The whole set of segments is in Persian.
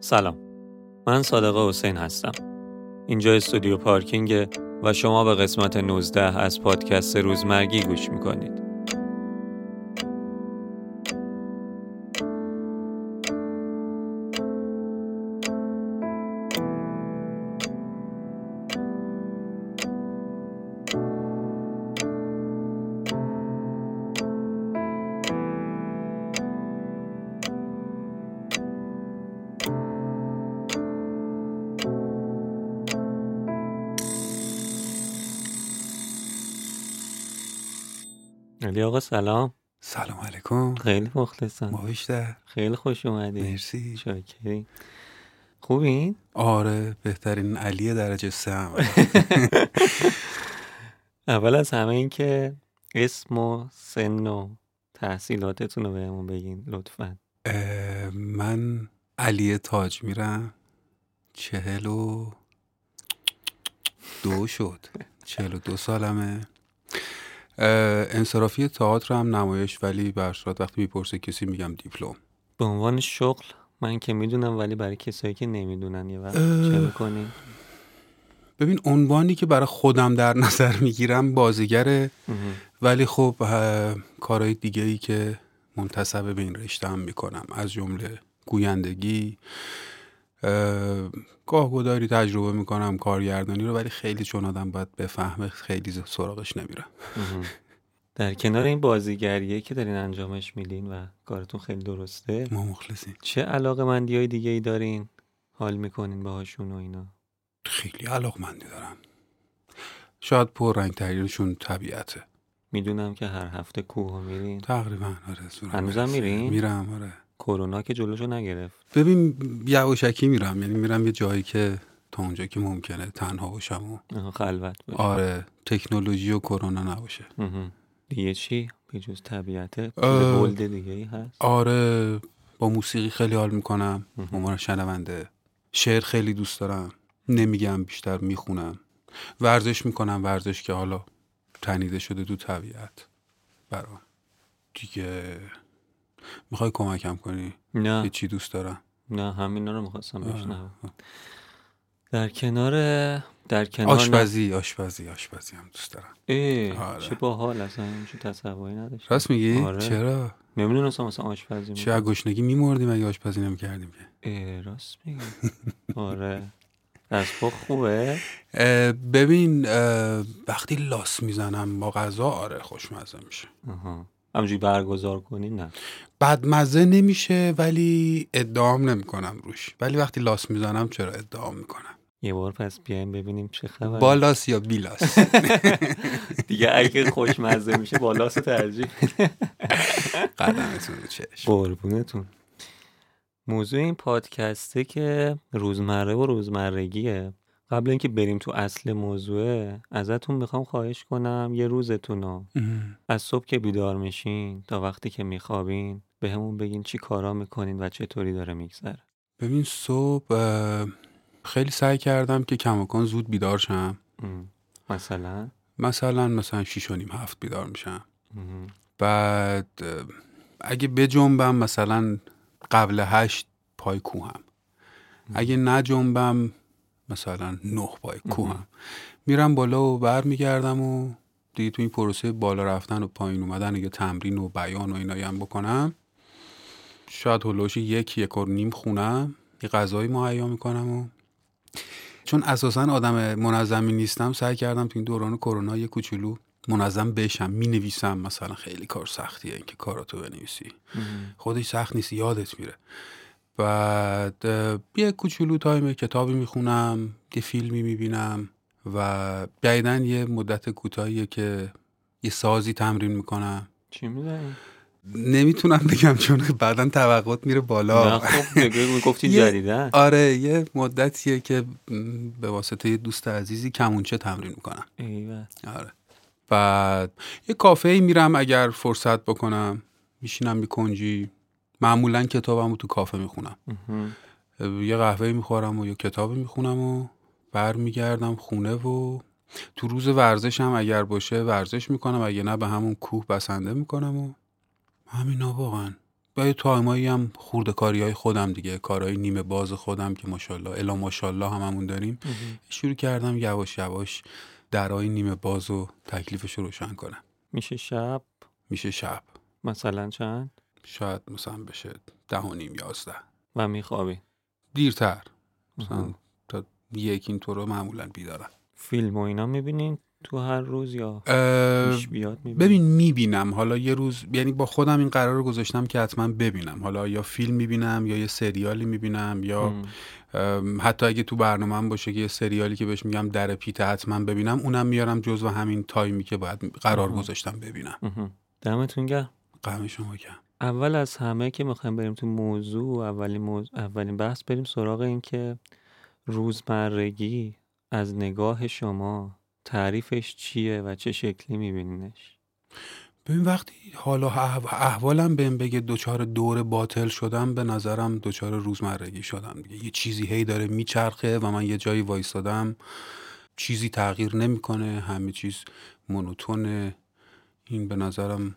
سلام. من صادقه حسین هستم. اینجا استودیو پارکینگ و شما به قسمت 19 از پادکست روزمرگی گوش می‌کنید. آقا سلام. سلام علیکم. خیلی مخلصم. ما بیشتر خیلی خوش اومدی. مرسی. شاکری خوبین؟ آره بهترین علی درجه سه هم. اول از همه این که اسم و سن و تحصیلاتتون رو بهمون بگین لطفا. من علی تاج میرم. چهل و دو شد. چهل و دو سالمه. انصرافی تئاتر هم نمایش ولی به صورت وقتی می‌پرسه کسی میگم دیپلم به عنوان شغل من که می‌دونم ولی برای کسایی که نمی‌دونن یه وقت اه. چه می‌کنین؟ ببین عنوانی که برای خودم در نظر می‌گیرم بازیگره ولی خب کارهای دیگه ای که منتصب به این رشته هم می‌کنم از جمله گویندگی گاهگداری تجربه می‌کنم کارگردانی رو ولی خیلی چون آدم باید بفهمه خیلی سراغش نمیرم. در کنار این بازیگریه که دارین انجامش میدین و کارتون خیلی درسته ما مخلصیم. چه علاقه مندی های دیگه ای دارین؟ حال می‌کنین باهاشون و اینا؟ خیلی علاقمندی دارم. شاید پر رنگ ترینشون طبیعته. می‌دونم که هر هفته کوه میرین. تقریبا آره هنوزم. میرین؟ میرم آره. کرونا که جلوشو نگرفت. ببین یواشکی میرم یعنی میرم یه جایی که تا اونجا که ممکنه تنها باشم و خلوت باشه. آره تکنولوژی و کرونا نباشه. دیگه چی؟ به جز اه. بولد دیگه ای هست؟ آره با موسیقی خیلی حال می‌کنم. عنوان شنونده. شعر خیلی دوست دارم. نمیگم بیشتر می‌خونم. ورزش می‌کنم ورزش که حالا تنیده شده تو طبیعت برام. دیگه می‌خوای کمکم کنی؟ نه. چی دوست دارم. نه همینا رو می‌خواستم. بشنوم. در کنار در کنار آشپزی آشپزی آشپزی هم دوست دارم. اه، آره. چه باحال اصلا چه تصوری نداشتم. راست میگی؟ آره. چرا؟ نمی‌دونستم مثلا آشپزی چه از گشنگی میمردیم اگه آشپزی نمی‌کردیم که؟ اه، راست میگی. آره. پا خوبه؟ اه، ببین اه، وقتی لاس می‌زنم با غذا آره خوشمزه میشه. آها همجوری برگزار کنی نه. بدمزه نمیشه ولی ادعام نمی‌کنم روش. ولی وقتی لاس می‌زنم چرا ادعام می‌کنم؟ یه بار پس بیایم ببینیم چه خبر با لاس یا بی لاس دیگه اگه خوشمزه میشه بالاست ترجیح قدمتون رو چشم. قربونتون. موضوع این پادکسته که روزمره و روزمرگیه قبل اینکه بریم تو اصل موضوعه ازتون می‌خوام خواهش کنم یه روزتون رو. از صبح که بیدار میشین تا وقتی که میخوابین به همون بگین چی کارا می‌کنین و چطوری داره میگذره. ببین صبح خیلی سعی کردم که کماکان زود بیدار شم. مثلا؟ مثلا مثلا شیش و نیم هفت بیدار میشم. بعد اگه بجنبم مثلا قبل هشت پای کوهم. اگه نجنبم مثلا نه پای کوهم میرم بالا و بر میگردم و دیگه تو این پروسه بالا رفتن و پایین اومدن یه تمرین و بیان و اینایی هم بکنم. شاید هلوش یک یک و نیم خونم. یه غذایی مهیا می‌کنم و چون اساسا آدم منظمی نیستم سعی کردم تو این دوران کرونا یه کوچولو منظم بشم می نویسم مثلا خیلی کار سختیه اینکه کاراتو بنویسی. خودش سخت نیست یادت میره. بعد یه کوچولو تایم کتابی می‌خونم یه فیلمی می‌بینم و جدیدن یه مدت کوتاهیه که یه سازی تمرین می‌کنم. چی می‌زنی؟ نمی‌تونم بگم چون بعدا توقعات میره بالا. نه خب گفتی جدیدن آره یه مدتیه که به واسطه یه دوست عزیزی کمونچه تمرین می‌کنم. ایوه. آره. بعد یه کافه میرم اگر فرصت بکنم. میشینم یه کنجی معمولا کتابم رو تو کافه می‌خونم. یه قهوه می‌خورم و یه کتابی می‌خونم و برمیگردم خونه و تو روز ورزشم اگر باشه ورزش می‌کنم اگه نه به همون کوه بسنده می‌کنم و همینا واقعا. با تایمایی هم خورده کاری های خودم دیگه کارهای نیمه باز خودم که ماشاءالله الا ماشاءالله هممون داریم. شروع کردم یواش یواش درای نیمه باز و تکلیفش رو روشن کنم. میشه شب؟ میشه شب. مثلا چند؟ شاید مثلا بشه ده و نیم یازده. و میخوابی. دیرتر. مثلا تا یک این رو معمولا بیدارم. فیلم و اینا می‌بینین تو هر روز یا پیش بیاد می‌بینین؟ ببین می‌بینم. حالا یه روز یعنی با خودم این قرار رو گذاشتم که حتما ببینم. حالا یا فیلم می‌بینم یا یه سریالی می‌بینم یا ام، حتی اگه تو برنامه باشه که یه سریالی که بهش میگم در پیت حتما ببینم اونم میارم جزو همین تایمی که باید قرار. گذاشتم ببینم. دمتون گرم. قم شما کم اول از همه که می‌خوایم بریم تو موضوع اولین, موضوع اولین بحث بریم سراغ این که روزمرگی از نگاه شما تعریفش چیه و چه شکلی میبینینش؟ ببین وقتی حالا احو- احوالم بهم بگه دوچار دور باطل شدم به نظرم دوچار روزمرگی شدم یه چیزی هی داره میچرخه و من یه جایی وایستادم. چیزی تغییر نمی‌کنه همه چیز مونوتونه. این به نظرم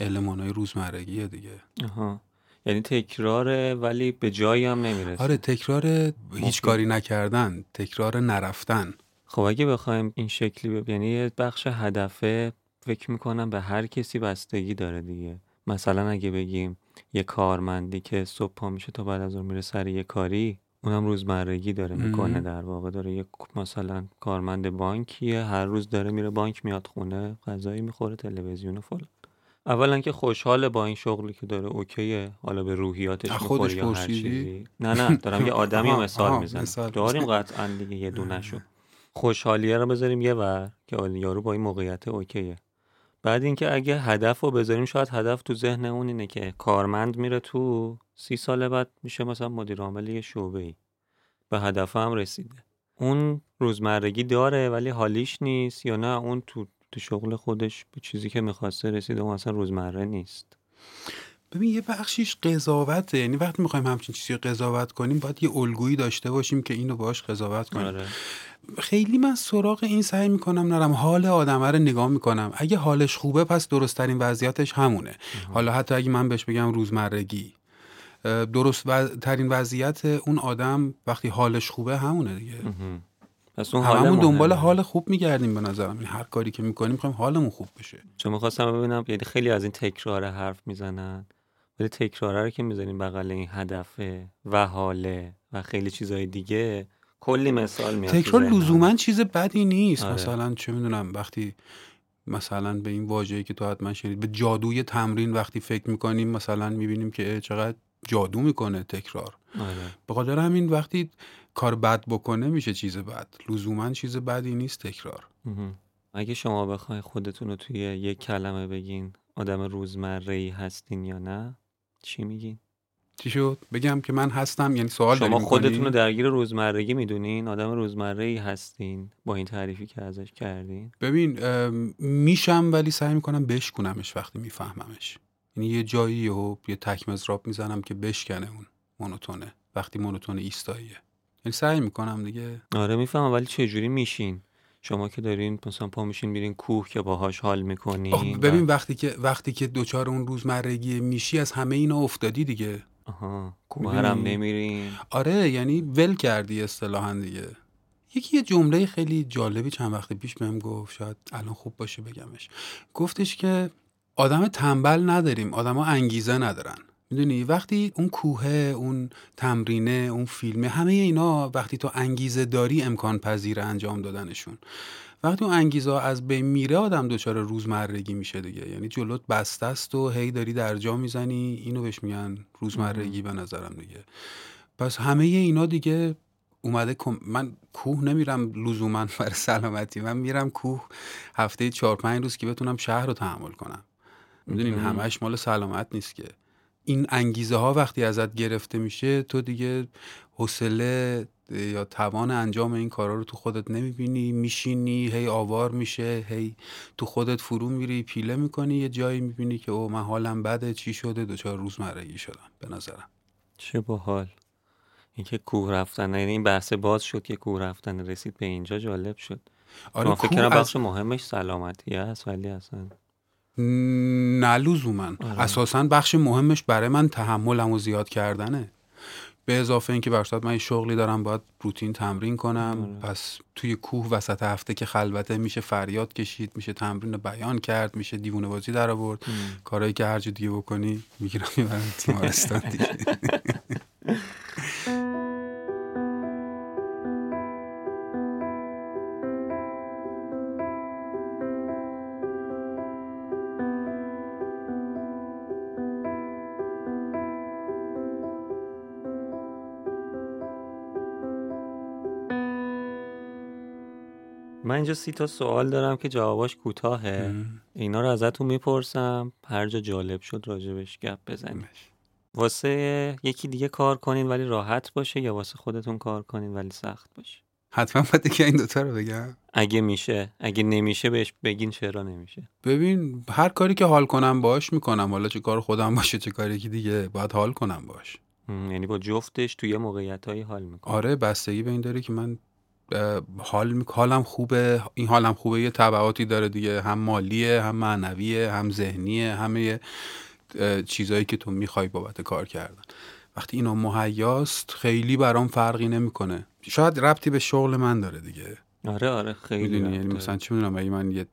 المانای روزمرگیه دیگه. آها. یعنی تکراره ولی به جایی هم نمی‌رسه. آره تکرار هیچ. کاری نکردن تکرار نرفتن. خب اگه بخوایم این شکلی بب... یعنی یه بخش هدفه فکر می‌کنم به هر کسی بستگی داره دیگه. مثلا اگه بگیم یه کارمندی که صبح پا میشه تا بعد از اون میره سر یه کاری اونم روزمرگی داره می‌کنه. در واقع. داره یه مثلا کارمند بانکیه هر روز داره میره بانک میاد خونه غذایی می‌خوره تلویزیون و فلان. اولا که خوشحاله با این شغلی که داره اوکیه. حالا به روحیاتش خودش یا هر؟ چیزی. نه نه دارم یه آدمی مثال می‌زنم. داریم قطعا دیگه یه دونشو خوشحالیه رو بذاریم یه ور که یارو با این موقعیت اوکیه. بعد اینکه اگه هدف رو بذاریم شاید هدف تو ذهن اون اینه که کارمند میره تو سی سال بعد میشه مثلا مدیر عامل یه شعبه ای به هدف هم رسیده. اون روزمرگی داره ولی حالیش نیست یا نه؟ اون تو تو شغل خودش به چیزی که می‌خواسته رسیده اون اصلا روزمره نیست. ببین یه بخشیش قضاوته. یعنی وقتی می‌خوایم همچین چیزی رو قضاوت کنیم باید یه الگویی داشته باشیم که اینو باهاش قضاوت کنیم. آره. خیلی من سراغ این سعی می‌کنم نرم. حال آدمه رو نگاه می‌کنم. اگه حالش خوبه پس درست ترین وضعیتش همونه. حالا حتی اگه من بهش بگم روزمرگی. اه، درست و- ترین وضعیت اون آدم وقتی حالش خوبه همونه دیگه. پس اون هممون دنبال. حال خوب میگردیم به نظرم یعنی هر کاری که می‌کنیم می‌خوایم حالمون خوب بشه چون می‌خواستم ببینم یعنی خیلی از این تکرار حرف می‌زنن ولی تکراره رو که می‌زنیم بغل این هدفه و حاله و خیلی چیزهای دیگه کلی مثال میاد تکرار. لزوما چیز بدی نیست آره. مثلا چه می‌دونم وقتی مثلا به این واژه‌ای که تو حتما شنید به جادوی تمرین وقتی فکر می‌کنیم مثلا می‌بینیم که چقدر جادو می‌کنه تکرار آره به خاطر همین وقتی کار بد بکنه میشه چیز بد. لزوما چیز بدی نیست تکرار. اگه شما بخواین خودتون رو توی یک کلمه بگین آدم روزمره ای هستین یا نه چی میگین؟ چی شد؟ بگم که من هستم یعنی سوال شما؟ خودتون رو درگیر روزمرگی می‌دونین؟ آدم روزمره ای هستین با این تعریفی که ازش کردین؟ ببین میشم ولی سعی می‌کنم بشکنمش وقتی میفهممش. یعنی یه جایی و یه تک مزراب می‌زنم که بشکنه اون مونوتونه. وقتی مونوتون ایستاییه. یعنی سعی می‌کنم دیگه. آره می‌فهمم ولی چجوری میشین؟ شما که دارین مثلا پا میشین میرین کوه که باهاش حال می‌کنین ببین وقتی که وقتی که دوچار اون روزمرگی میشی از همه اینا افتادی دیگه. آها کوه هم؟ نمیرین. آره یعنی ول کردی اصطلاحا دیگه. یکی یه جمله خیلی جالبی چند وقت پیش بهم گفت شاید الان خوب باشه بگمش. گفتش که آدم تنبل نداریم آدما انگیزه ندارن. می‌دونی وقتی اون کوهه اون تمرینه اون فیلمه همه اینا وقتی تو انگیزه داری امکان پذیر انجام دادنشون. وقتی اون انگیزه ها از بین میره آدم دچار روزمرگی میشه دیگه. یعنی جلوت بسته است و هی داری در جا می‌زنی. اینو بهش میگن روزمرگی به نظرم دیگه. پس همه اینا دیگه اومده کم- من کوه نمیرم لزوما برای سلامتی. من میرم کوه هفته چهار پنج روز که بتونم شهر رو تحمل کنم. می‌دونین. همش مال سلامت نیست که. این انگیزه ها وقتی ازت گرفته میشه تو دیگه حوصله یا توان انجام این کارا رو تو خودت نمی‌بینی میشینی هی آوار میشه هی تو خودت فرو میری پیله می‌کنی یه جایی می‌بینی که او من حالم بده چی شده؟ دوچار روزمرگی شدم به نظرم. چه باحال. اینکه کوه رفتن یعنی این بحث باز شد که کوه رفتن رسید به اینجا جالب شد. آره فکر از- بخش مهمش سلامتی است ولی اصلا نه لزوما آره. اساسا بخش مهمش برای من تحملم و زیاد کردنه. به اضافه اینکه برشاد من شغلی دارم باید روتین تمرین کنم. آره. پس توی کوه وسط هفته که خلوته میشه فریاد کشید میشه تمرین بیان کرد میشه دیوونه بازی در آورد. کارهایی که هر جا دیگه بکنی می‌گیرم می‌برم تیمارستان دیگه اینجا سی تا سوال دارم که جواباش کوتاهه. اینا رو ازتون می‌پرسم. هر جا جالب شد راجبش گپ بزنیم. واسه یکی دیگه کار کنین ولی راحت باشه یا واسه خودتون کار کنین ولی سخت باشه؟ حتما باید که این دوتا رو بگم. اگه میشه. اگه نمیشه بهش بگین چرا نمیشه. ببین هر کاری که حال کنم باش می‌کنم. حالا چه کار خودم باشه چه کاری که دیگه باید حال کنم باش. یعنی با جفتش توی موقعیت حال می‌کنه آره بستگی به این داره که من حال. حالم خوبه. این حالم خوبه. یه تبعاتی داره دیگه. هم مالیه هم معنویه هم ذهنیه همه چیزایی که تو می‌خوای بابت کار کردن. وقتی اینا مهیاست خیلی برام فرقی نمی‌کنه. شاید ربطی به شغل من داره دیگه. آره آره خیلی یعنی مثلا چی می‌دونم؟ اگه من یه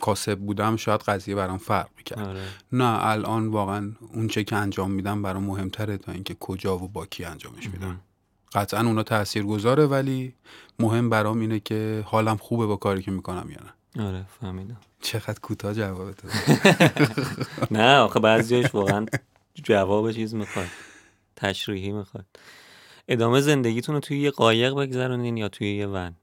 کاسب بودم شاید قضیه برام فرق می‌کرد. آره. نه الان واقعا اون چه که انجام میدم برام مهمتره تا اینکه کجا و با کی انجامش میدم. قطعا اونا تأثیر گذاره ولی مهم برام اینه که حالم خوبه با کاری که می‌کنم یا نه. آره فهمیدم. چقدر کوتاه جواب تو نه آخه بعضیش واقعا جواب چیز می‌خواد. تشریحی می‌خواد. ادامه زندگیتون رو توی یه قایق بگذرونین یا توی یه ون؟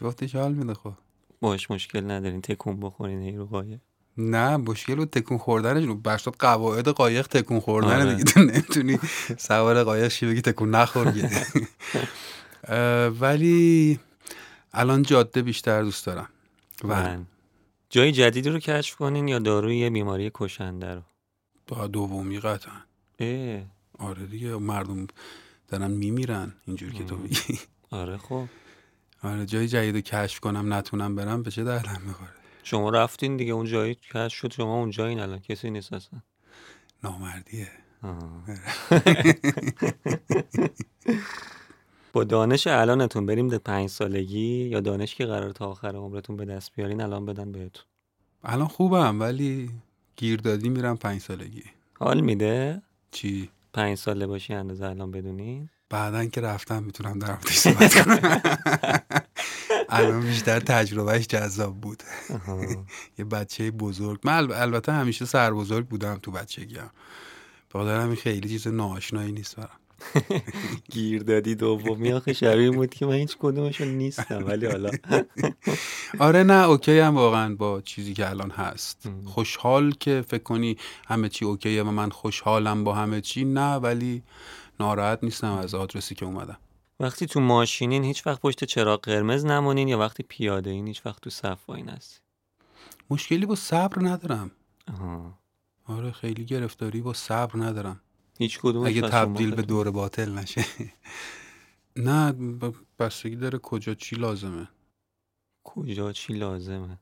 جفتش حال میده خب. باش مشکل ندارین. تکون بخورین هی رو قایق. نه مشکل و تکون خوردنش رو بخشت قواعد قایق تکون خوردن آره. دیگه. تو نمی‌تونی سوار قایق شی بگی تکون نخور ولی الان جاده بیشتر دوست دارم. و جای جدیدی رو کشف کنین یا داروی بیماری کشنده رو؟ با دومی قطعا. آره دیگه مردم دارن میمیرن اینجور که تو میگی. آره خب. آره جای جدید رو کشف کنم نتونم برم به چه دردم می‌خوره؟ شما رفتین دیگه اون جایی کشف شد شما اونجایین الان. کسی نیست اصلا. نامردیه. با دانش الانتون بریم به پنج سالگی یا دانش که قرار تا آخر عمرتون به دست بیارین الان بدن بهتون. الان خوبم ولی گیردادی میرم پنج سالگی. حال میده؟ چی؟ پنج ساله باشی اندازه الان بدونین؟ بعدا که رفتم می‌تونم در موردش صحبت کنم. الان بیشتر تجربهش جذاب بود. یه بچه بزرگ. من الب- البته همیشه سر بزرگ بودم تو بچگیم بخاطر همین خیلی چیز ناآشنایی نیست برام. گیر دادی دومی. آخه شبیه بود که من هیچ کدومشون نیستم ولی حالا. آره نه اوکی هم واقعا با چیزی که الان هست. خوشحال که فکر کنی همه چی اوکیه و من خوشحالم با همه چی. نه ولی ناراحت نیستم از آدرسی که اومدم. وقتی تو ماشینین هیچ وقت پشت چراغ قرمز نمونین یا وقتی پیاده این هیچ وقت تو صف واین هستی مشکلی با صبر ندارم. آها. آره خیلی گرفتاری با صبر ندارم. هیچ کدوم اگه تبدیل به دور باطل نشه. نه بستگی داره کجا چی لازمه. کجا چی لازمه؟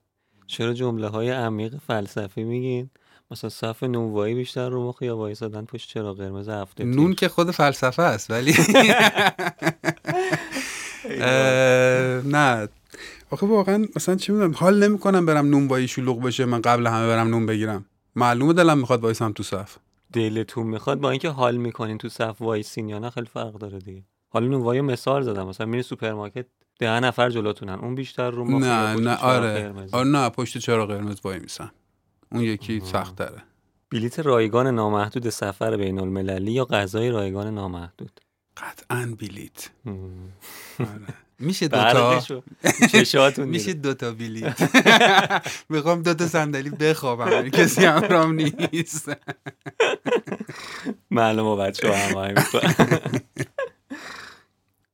چرا جمله های عمیق فلسفی میگین؟ مثلا صف نونوایی بیشتر رو مخ یا وایسادن پشت چراغ قرمز هفته نون که خود فلسفه است ولی نه. آخه واقعا مثلا چی می‌دونم حال نمی‌کنم برم نونوایی شلوغ بشه من قبل همه برم نون بگیرم. معلومه دلم می‌خواد وایسم تو صف. دلتون می‌خواد با اینکه حال می‌کنین تو صف وایسین یا نه خیلی فرق داره دیگه. حالا نونوایی مثال زدم مثلا میری سوپرمارکت ده نفر جلوتونن اون بیشتر رو مخ نه نه آره؟ آره نه پشت چراغ قرمز وایمیسم اون یکی سخت داره بلیت رایگان نامحدود سفر بین المللی یا غذای رایگان نامحدود؟ قطعا بلیت هم. آره. میشه دوتا چشاتون میشه دوتا بلیت می‌خوام دوتا صندلی بخوابم کسی همرام نیست. معلومه بچه می‌کنن.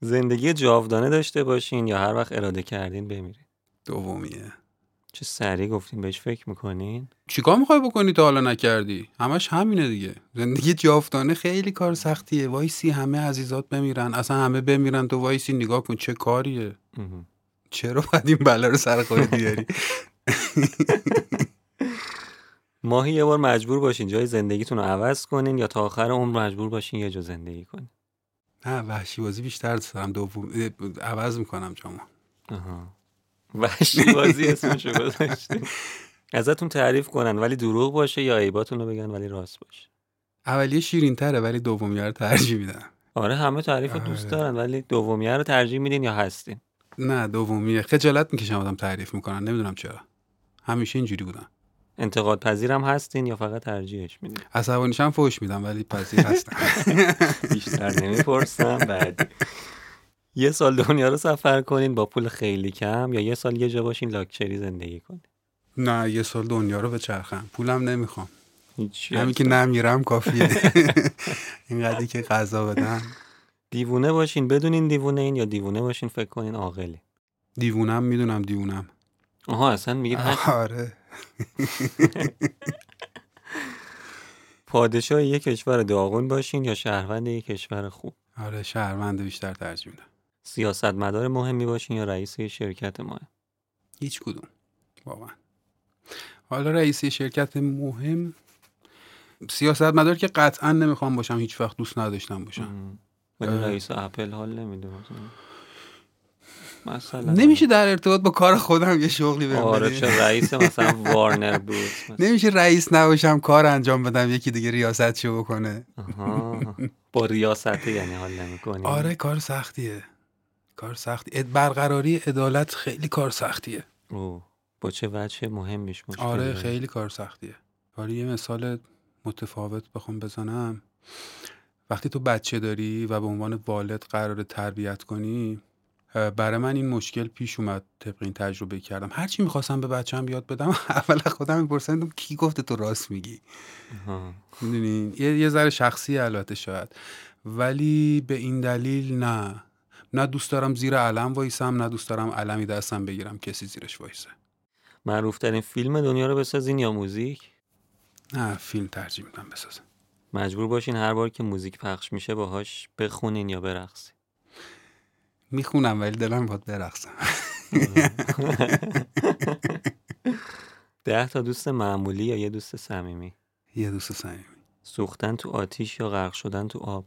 زندگی جاودانه داشته باشین یا هر وقت اراده کردین بمیرین. دومیه. چه سریع گفتین بهش فکر می‌کنین؟ چیکار می‌خوای بکنی تا حالا نکردی؟ همش همینه دیگه. زندگی جاودانه خیلی کار سختیه. وایسی همه عزیزات بمیرن. اصلا همه بمیرن تو وایسی. نگاه کن چه کاریه. چرا باید این بلا رو سر خودت بیاری؟ ماهی یه بار مجبور باشین جای زندگیتون رو عوض کنین یا تا آخر عمر مجبور باشین یه جا زندگی کنین؟ نه وحشی بازی بیشتر دوم عوض می‌کنم جامو وحشی بازی اسمشو گذاشتین ازتون تعریف کنن ولی دروغ باشه یا عیباتون رو بگن ولی راست باشه؟ اولیه شیرین تره ولی دومیه رو ترجیح میدم. آره همه تعریف رو دوست آره. دارن ولی دومیه رو ترجیح میدین یا هستین؟ نه دومیه. خجالت می‌کشم آدم تعریف می‌کنن نمی‌دونم چرا. همیشه اینجوری بودم انتقاد پذیرم هستین یا فقط ترجیحش میدین؟ عصبانیشم فوش میدم ولی پذیر هستم. بیشتر نمی‌پرسم بعد یه سال دنیا رو سفر کنین با پول خیلی کم یا یه سال یه جا باشین لاکچری زندگی کنین؟ نه یه سال دنیا رو به چرخم پولم نمی‌خوام. همین که نمیرم کافیه. اینقدری که غذا بدن دیوونه باشین بدونین دیوونه این یا دیوونه باشین فکر کنین عاقلی. دیوونم می‌دونم دیوونم. آها اصلا میگین هر آره. پادشاه یک کشور داغون باشین یا شهروند یک کشور خوب؟ آره شهروند بیشتر ترجیح میدم. سیاستمدار مهمی باشین یا رئیس شرکت مهم هیچ کدوم واقعا حالا رئیس شرکت مهم سیاست مدار که قطعا نمی‌خوام باشم هیچ وقت دوست نداشتم باشم. ولی. رئیس اپل حال نمیده مثلا مثلا نمیشه در ارتباط با کار خودم یه شغلی بهم آره؟ چه رئیس مثلا وارنر بود مثلا. نمیشه رئیس نباشم کار انجام بدم یکی دیگه ریاست شو بکنه آها. با ریاسته یعنی حال نمی‌کنی آره کار سختیه کار سختی. اد- برقراری عدالت خیلی کار سختیه. او با چه وجه مهمیش مشکل آره؟ خیلی کار سختیه. حالا یه مثال متفاوت بخوام بزنم. وقتی تو بچه داری و به عنوان والد قرار تربیت کنی برای من این مشکل پیش اومد طبق این تجربه کردم. هرچی می‌خواستم به بچم یاد بدم اول خودم میپرسیدم کی گفته تو راست میگی؟ آها. می‌دونی؟ یه یه ذره شخصی البته شاید. ولی به این دلیل نه. نه دوست دارم زیر علم وایسم نه دوست دارم علمی دستم بگیرم کسی زیرش وایسه. معروف ترین فیلم دنیا رو بسازین یا موزیک؟ نه فیلم ترجیح میدم بسازم. مجبور باشین هر بار که موزیک پخش میشه باهاش بخونین یا برقصین. می‌خونم ولی دلم باید برقصم. ده تا دوست معمولی یا یه دوست صمیمی؟ یه دوست صمیمی. سوختن تو آتیش یا غرق شدن تو آب؟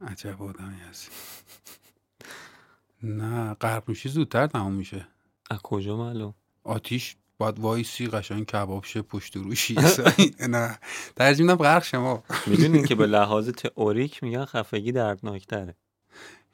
عجب آدمی هستی. نه غرق میشی زودتر تموم میشه. از کجا معلوم؟ آتیش باید وایسی قشنگ کباب شه پشت روشی نه ترجیح میدم غرق شما می‌دونین که به لحاظ تئوریک میگن خفگی دردناکتره.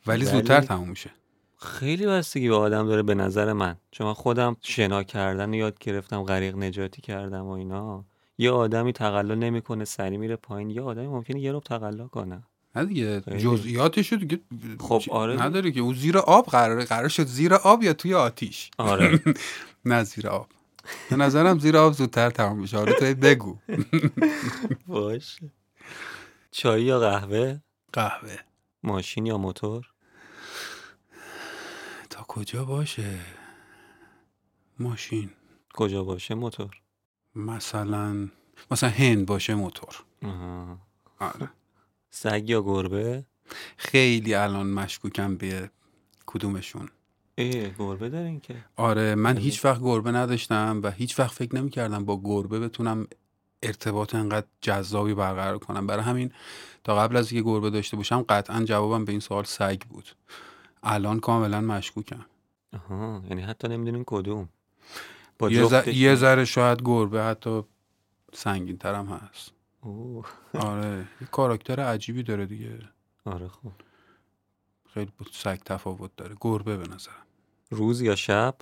ولی زودتر تموم میشه. خیلی بستگی به آدم داره به نظر من. چون من خودم شنا کردن رو یاد گرفتم غریق نجاتی کردم و اینا. یه آدمی تقلا نمی‌کنه سری میره پایین. یه آدمی ممکنه یه رب تقلا کنه. نه دیگه. جزئیاتش رو دیگه خب، آره. نداره که. او زیر آب قراره قرار شد زیر آب یا توی آتیش؟ آره. نه زیر آب. به نظرم زیر آب زودتر تمام میشه. حالا تو بگو. باشه. چای یا قهوه؟ قهوه. ماشین یا موتور؟ تا کجا باشه؟ ماشین. کجا باشه؟ موتور. مثلا مثلا هند باشه موتور. آره. سگ یا گربه؟ خیلی الان مشکوکم به کدومشون. ای گربه دارین که. آره من. هیچ وقت گربه نداشتم و هیچ وقت فکر نمی‌کردم با گربه بتونم ارتباط انقدر جذابی برقرار کنم. برای همین تا قبل از اینکه گربه داشته باشم قطعا جوابم به این سوال سگ بود. الان کاملا مشکوکم. آها یعنی حتی نمی‌دونین کدوم. با یه؟ یه ذره شاید گربه حتی سنگین ترم هست. اوه. آره یه کاراکتر عجیبی داره دیگه. آره خب. خیلی با سگ تفاوت داره. گربه به نظرم. روز یا شب؟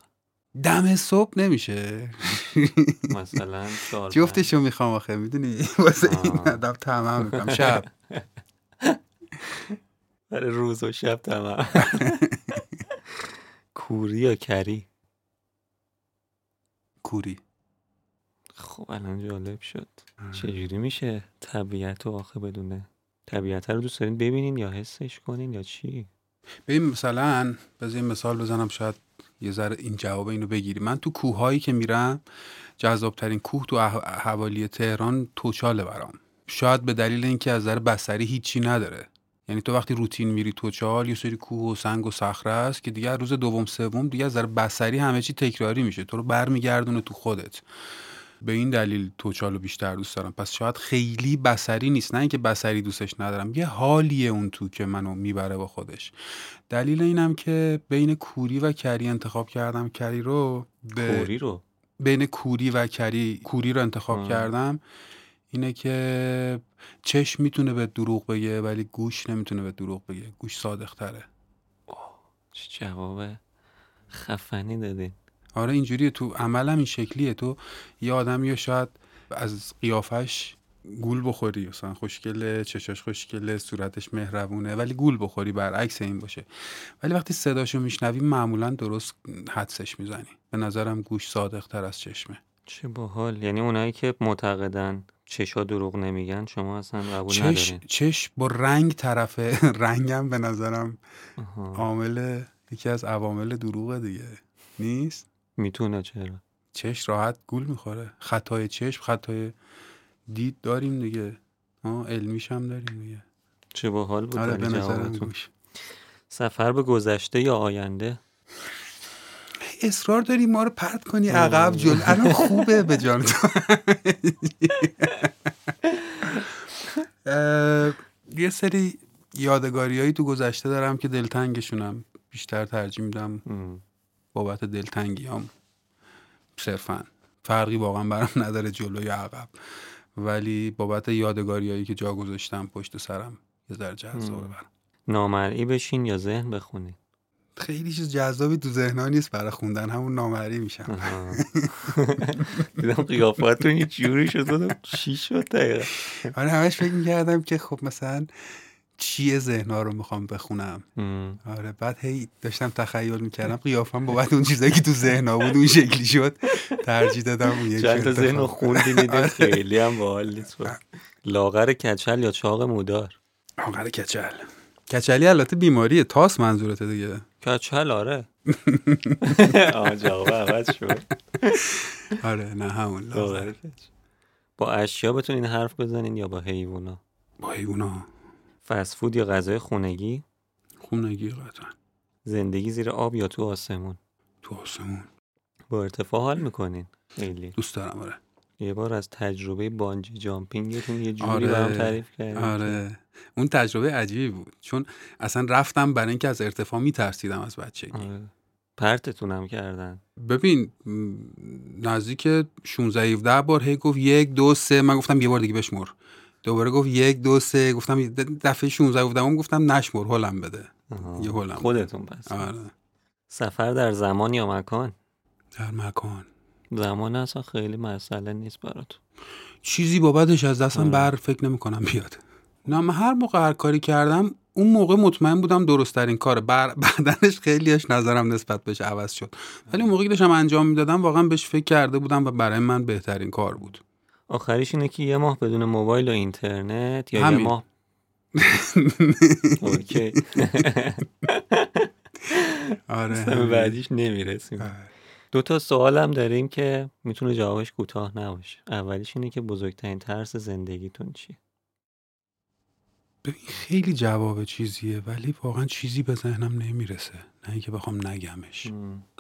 دم صبح نمیشه. مثلا جفتشو می‌خوام آخه؟ می‌دونی؟ واسه این. ادب تمام می‌کنم. شب. برای روز و شب تمام کوری یا کری؟ کوری. خب الان جالب شد. چجوری میشه طبیعت رو آخه بدونه؟ طبیعت رو دوست دارین ببینین یا حسش کنین یا چی؟ ببین مثلا بذار مثال بزنم شاید یه ذره این جواب اینو بگیری. من تو کوههایی که میرم جذابترین کوه تو حوالی تهران توچاله برام. شاید به دلیل اینکه از نظر بصری هیچی نداره. یعنی تو وقتی روتین میری توچال یه سری کوه و سنگ و صخره است که دیگه روز دوم سوم دیگه از نظر بصری همه چی تکراری میشه. تو رو برمیگردونه تو خودت. به این دلیل توچالو بیشتر دوست دارم. پس شاید خیلی بسری نیست. نه اینکه بسری دوستش ندارم. یه حالیه اون تو که منو می‌بره با خودش. دلیل اینم که بین کوری و کری انتخاب کردم. کری رو به... کوری رو؟ بین کوری و کری کوری رو انتخاب کردم. اینه که چشم می‌تونه به دروغ بگه ولی گوش نمی‌تونه به دروغ بگه. گوش صادق تره چه جواب خفنی دادین. آره اینجوریه. تو عملم این شکلیه. تو یه آدمی شاید از قیافش گول بخوری. مثلا خوشگله چشاش خوشگله صورتش مهربونه ولی گول بخوری برعکس این باشه. ولی وقتی صداشو میشنوی معمولا درست حدسش می‌زنی. به نظرم گوش صادق تر از چشمه. چه باحال. یعنی اونایی که معتقدن چشا دروغ نمیگن شما اصلا قبول چش، ندارین. چش با رنگ طرفه رنگم به نظرم عامل یکی از عوامل دروغ دیگه. نیست؟ می‌تونه چرا چش راحت گول می‌خوره. خطای چشم خطای دید داریم دیگه. ها علمیش هم داریم دیگه. چه باحال بود آره به سفر به گذشته یا آینده؟ اصرار داری ما رو پرت کنی؟ عقب جل الان خوبه به جان یه سری یادگاریایی تو گذشته دارم که دلتنگشونم بیشتر ترجیح میدم. بابت دلتنگیام صرفا. فرقی واقعا برام نداره جلو یا عقب. ولی بابت یادگاریایی که جا گذاشتم پشت سرم یه ذره جذابه برام. نامرئی بشین یا ذهن بخونین خیلی چیز جذابی تو ذهنها نیست برای خوندن همون نامری میشم. دیدم قیافاتون یه جوری شد چی شد دقیقا؟ آره همش فکر می‌کردم که خب مثلا چیه ذهنها رو می‌خوام بخونم؟ آره بعد هی داشتم تخیل می‌کردم قیافم بابت اون چیزایی که تو ذهنها بود اون شکلی شد ترجیح دادم اون یک چند تا ذهن رو خوندی آره. خیلی هم باحال نیست لاغر کچل یا چاق مودار؟ لاغر کچل. کچلی البته بیماریه تاس منظورته دیگه. کچل آره. آه جواب عوض شد. آره نه همون با اشیا بتونین حرف بزنین یا با حیوونا؟ با حیوونا. فسفود یا غذای خونگی؟ خونگی قطعا زندگی زیر آب یا تو آسمون؟ تو آسمون. با ارتفاع حال می‌کنین؟ خیلی. دوست دارم آره. یه بار از تجربه بانجی جامپینگتون یه جوری آره، برام تعریف کردین. آره. اون تجربه عجیبی بود. چون اصلا رفتم برای اینکه از ارتفاع میترسیدم از بچگی. آره. پرتتونم کردن. ببین نزدیک 16 17 بار هی گفت یک دو سه. من گفتم یه بار دیگه بشمر. دوباره گفت یک دو سه. گفتم دفعه 16 گفتم گفتم نشمر هلم بده. یه هلم خودتون پس. آره. سفر در زمان یا مکان؟ در مکان. زمان اصلا خیلی مسئله نیست برات چیزی بابتش از دستم آره. بر فکر نمی کنم بیاد. نه من هر موقع هر کاری کردم اون موقع مطمئن بودم درست ترین کاره. بر... بعدنش خیلیش نظرم نسبت بهش عوض شد. ولی اون موقعی داشتم انجام می‌دادم واقعا بهش فکر کرده بودم و برای من بهترین کار بود. آخریش اینه که یه ماه بدون موبایل و اینترنت یا همین. یه ماه اوکی. آره بعدیش نمی‌رسیم. آره. دو تا سوالم داریم که می‌تونه جوابش کوتاه نباشه. اولیش اینه که بزرگترین ترس زندگیتون چیه؟ ببین خیلی جواب چیزیه ولی واقعا چیزی به ذهنم نمی‌رسه. نه اینکه بخوام نگمش.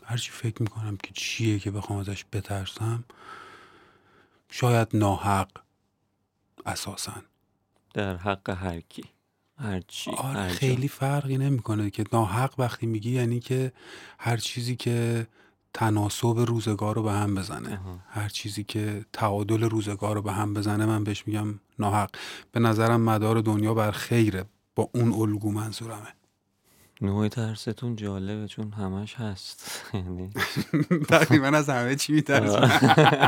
هرچی فکر می‌کنم که چیه که بخوام ازش بترسم شاید ناحق اساسا. در حق هر کی هر چی آره خیلی فرقی نمی‌کنه که ناحق وقتی میگی یعنی که هر چیزی که تناسب روزگار رو به هم بزنه. هر چیزی که تعادل روزگار رو به هم بزنه من بهش میگم ناحق. به نظرم مدار دنیا بر خیره با اون الگو منظورمه. نوع ترستون جالبه چون همش هست. یعنی تقریبا از همه چی میترسم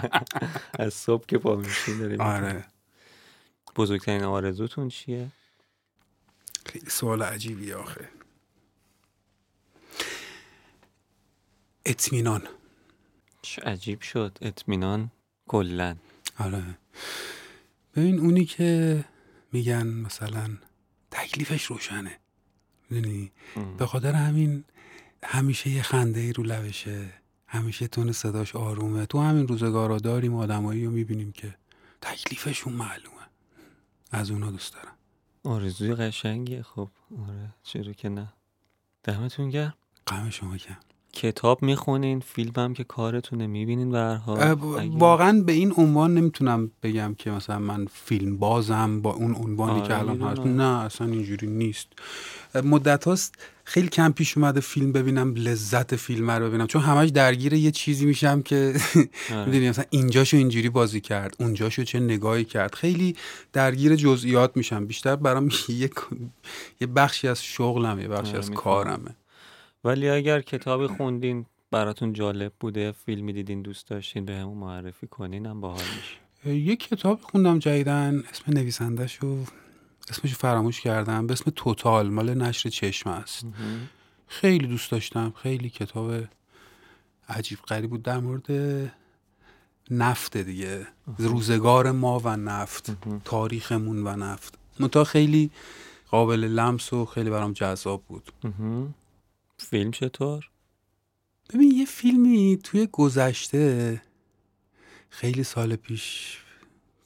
از صبح که پا میشین داریم آره. بزرگترین آرزوتون چیه؟ خیلی سوال عجیبی آخه. اطمینان. عجیب شد. اطمینان کلا. آره. ببین اونی که میگن مثلا تکلیفش روشنه. می‌دونی؟ به خاطر همین همیشه یه خنده ای رو لبشه. همیشه تون صداش آرومه. تو همین روزگارا داریم آدمایی رو می‌بینیم که تکلیفشون معلومه. از اونا دوست دارم. آرزوی قشنگیه خب آره. چرا که نه. دمتون گرم. قم شما کم. کتاب می‌خونین فیلم هم که کارتونه می‌بینین اه، اگه- واقعا به این عنوان نمی‌تونم بگم که مثلا من فیلم بازم با اون عنوانی آره، که الان هست. نه اصلا اینجوری نیست. مدت هاست خیلی کم پیش اومده فیلم ببینم لذت فیلم رو ببینم. چون همش درگیر یه چیزی میشم که آره. می‌دونی مثلا اینجاشو اینجوری بازی کرد اونجاشو چه نگاهی کرد. خیلی درگیر جزئیات میشم. بیشتر برام یه یه بخشی از شغلمه یه بخشی آره، از. کارمه. ولی اگر کتابی خوندین براتون جالب بوده فیلمی دیدین دوست داشتین به همون معرفی کنین هم باحال میشه. یه کتاب خوندم جدیدن اسم نویسندهشو اسمشو فراموش کردم به اسم توتال مال نشر چشم است. خیلی دوست داشتم خیلی کتاب عجیب غریب بود. در مورد نفت دیگه روزگار ما و نفت تاریخمون و نفت. منتها خیلی قابل لمس و خیلی برام جذاب بود. فیلم چطور؟ ببین یه فیلمی توی گذشته خیلی سال پیش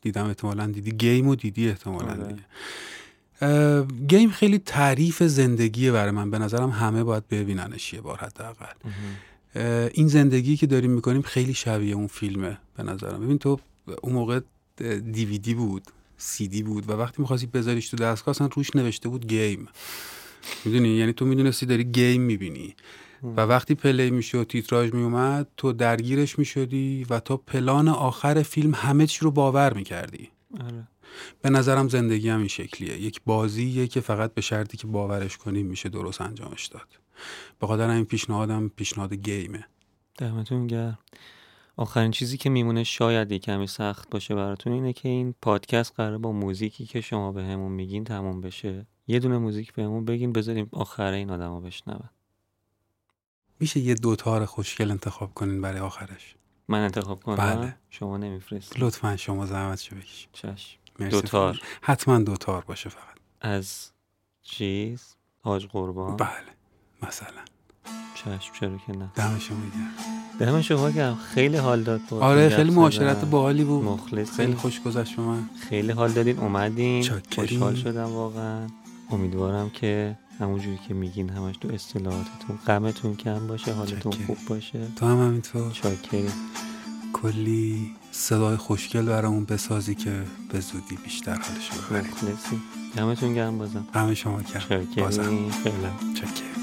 دیدم احتمالا دیدی. Game و دیدی احتمالا آره. دیگه. Game خیلی تعریف زندگیه برای من. به نظرم همه باید ببیننش یه بار حداقل. این زندگی که داریم می‌کنیم خیلی شبیه اون فیلمه به نظرم. ببین تو اون موقع دیویدی بود سی دی بود و وقتی می‌خواستی بذاریش تو دستگاه اصلا روش نوشته بود Game. می‌دونی؟ یعنی تو می‌دونستی داری Game می‌بینی. و وقتی play می‌شد تیتراژ میومد تو درگیرش می‌شدی و تا پلان آخر فیلم همه چی رو باور می‌کردی. آره. به نظرم زندگی هم این شکلیه. یک بازیه که فقط به شرطی که باورش کنیم میشه درست انجامش داد. به خاطر این پیشنهادم پیشنهاد گیمه. دمتون گرم. آخرین چیزی که میمونه شاید یه کمی سخت باشه براتون اینه که این پادکست قراره با موزیکی که شما به همون میگین تموم بشه. یه دونه موزیک به همون بگین بذاریم آخره این آدم رو بشنون. میشه یه دوتار خوشگل انتخاب کنین برای آخرش؟ من انتخاب کنم؟ بله. شما نمیفرستید لطفا شما زحمت شو بکشید چشم. مرسی. دوتار حتما دوتار باشه فقط. از چیز؟ حاج قربان. بله. مثلا. چشم چرا که نه. دم شما گرم. دم شما گرم. خیلی حال داد با آره خیلی معاشرت باحالی بود. مخلصی. خیلی خوش گذشت به من. خیلی حال دادین. اومدین. چاکرین. خوشحال شدم واقعا. امیدوارم که همونجوری که میگین همش تو اصطلاحاتتون غمتون کم باشه حالتون چاکرین. خوب باشه. تو هم همینطور. چاکرین کلی صدای خوشگل برامون بسازی که به زودی بیشتر حالش ببریم دمتون گرم بازم. غم شما کرد بازم. خیلی. چکر